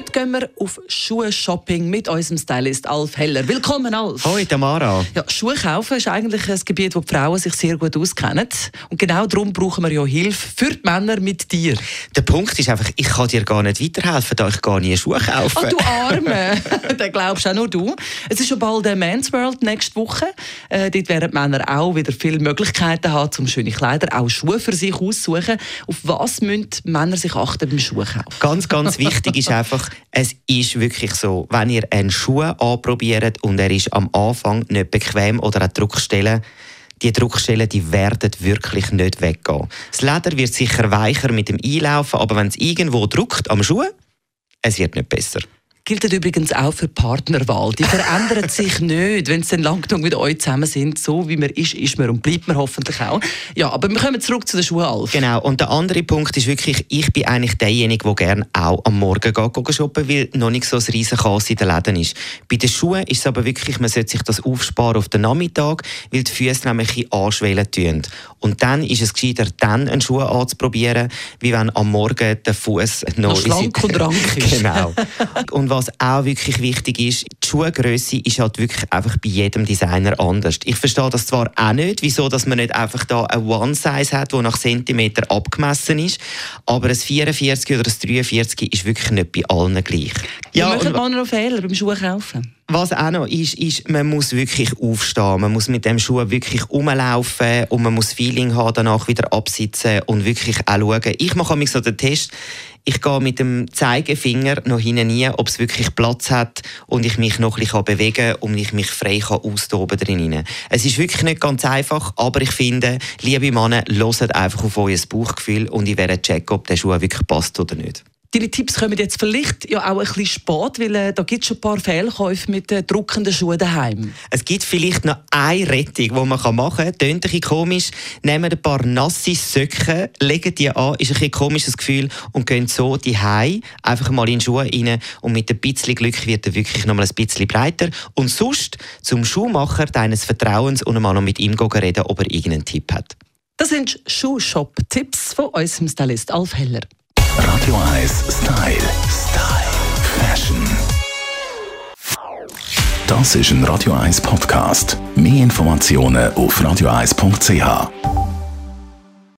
Heute gehen wir auf Schuhe-Shopping mit unserem Stylist Alf Heller. Willkommen, Alf. Hoi Tamara. Ja, Schuhe kaufen ist eigentlich ein Gebiet, wo die Frauen sich sehr gut auskennen. Und genau darum brauchen wir ja Hilfe für die Männer mit dir. Der Punkt ist einfach, ich kann dir gar nicht weiterhelfen, da ich gar nie Schuhe kaufe. Oh, du Arme! Den glaubst auch nur du. Es ist schon bald der Men's World nächste Woche. Äh, dort werden die Männer auch wieder viele Möglichkeiten haben, um schöne Kleider, auch Schuhe für sich aussuchen. Auf was müssen Männer sich achten beim Schuhkaufen? Ganz, ganz wichtig ist einfach, es ist wirklich so, wenn ihr einen Schuh anprobiert und er ist am Anfang nicht bequem oder eine Druckstelle, die Druckstellen die werden wirklich nicht weggehen. Das Leder wird sicher weicher mit dem Einlaufen, aber wenn es irgendwo druckt am Schuh, es wird nicht besser. Gilt übrigens auch für Partnerwahl. Die verändert sich nicht, wenn sie dann lang genug mit euch zusammen sind. So wie man ist, ist man und bleibt man hoffentlich auch. Ja, aber wir kommen zurück zu den Schuhen, Alf. Genau, und der andere Punkt ist wirklich, ich bin eigentlich derjenige, der gerne auch am Morgen geht, shoppen weil noch nicht so ein riesen Chaos in den Läden ist. Bei den Schuhen ist es aber wirklich, man sollte sich das aufsparen auf den Nachmittag, weil die Füße nämlich ein bisschen anschwellen tun. Und dann ist es gescheiter, dann einen Schuh anzuprobieren, wie wenn am Morgen der Fuß noch, Noch schlank und rank ist. Genau. Und was auch wirklich wichtig ist, die Schuhgröße ist halt wirklich einfach bei jedem Designer anders. Ich verstehe das zwar auch nicht, wieso dass man nicht einfach da ein One-Size hat, wo nach Zentimeter abgemessen ist, aber ein 44 oder ein 43 ist wirklich nicht bei allen gleich. Ja, und machen wir noch Fehler beim Schuhkaufen? Was auch noch ist, ist, man muss wirklich aufstehen. Man muss mit dem Schuh wirklich rumlaufen und man muss Feeling haben, danach wieder absitzen und wirklich auch schauen. Ich mache mich so den Test. Ich gehe mit dem Zeigefinger noch hinten nie, ob es wirklich Platz hat und ich mich noch ein bisschen bewegen kann und ich mich frei kann austoben drin. Es ist wirklich nicht ganz einfach, aber ich finde, liebe Männer, hört einfach auf euer Bauchgefühl und ich werde checken, ob der Schuh wirklich passt oder nicht. Deine Tipps kommen jetzt vielleicht ja auch ein bisschen spät, weil äh, da gibt es schon ein paar Fehlkäufe mit äh, druckenden Schuhen daheim. Es gibt vielleicht noch eine Rettung, die man machen kann. Tönt ein bisschen komisch. Nehmt ein paar nasse Söcke, legt die an, ist ein bisschen komisches Gefühl und geht so die einfach mal in die Schuhe rein und mit ein bisschen Glück wird er wirklich noch mal ein bisschen breiter. Und sonst zum Schuhmacher deines Vertrauens und mal noch mit ihm reden, ob er irgendeinen Tipp hat. Das sind Schuhshop-Tipps von unserem Stylist Alf Heller. Radio 1 Style. Style. Fashion. Das ist ein Radio 1 Podcast. Mehr Informationen auf radio1.ch.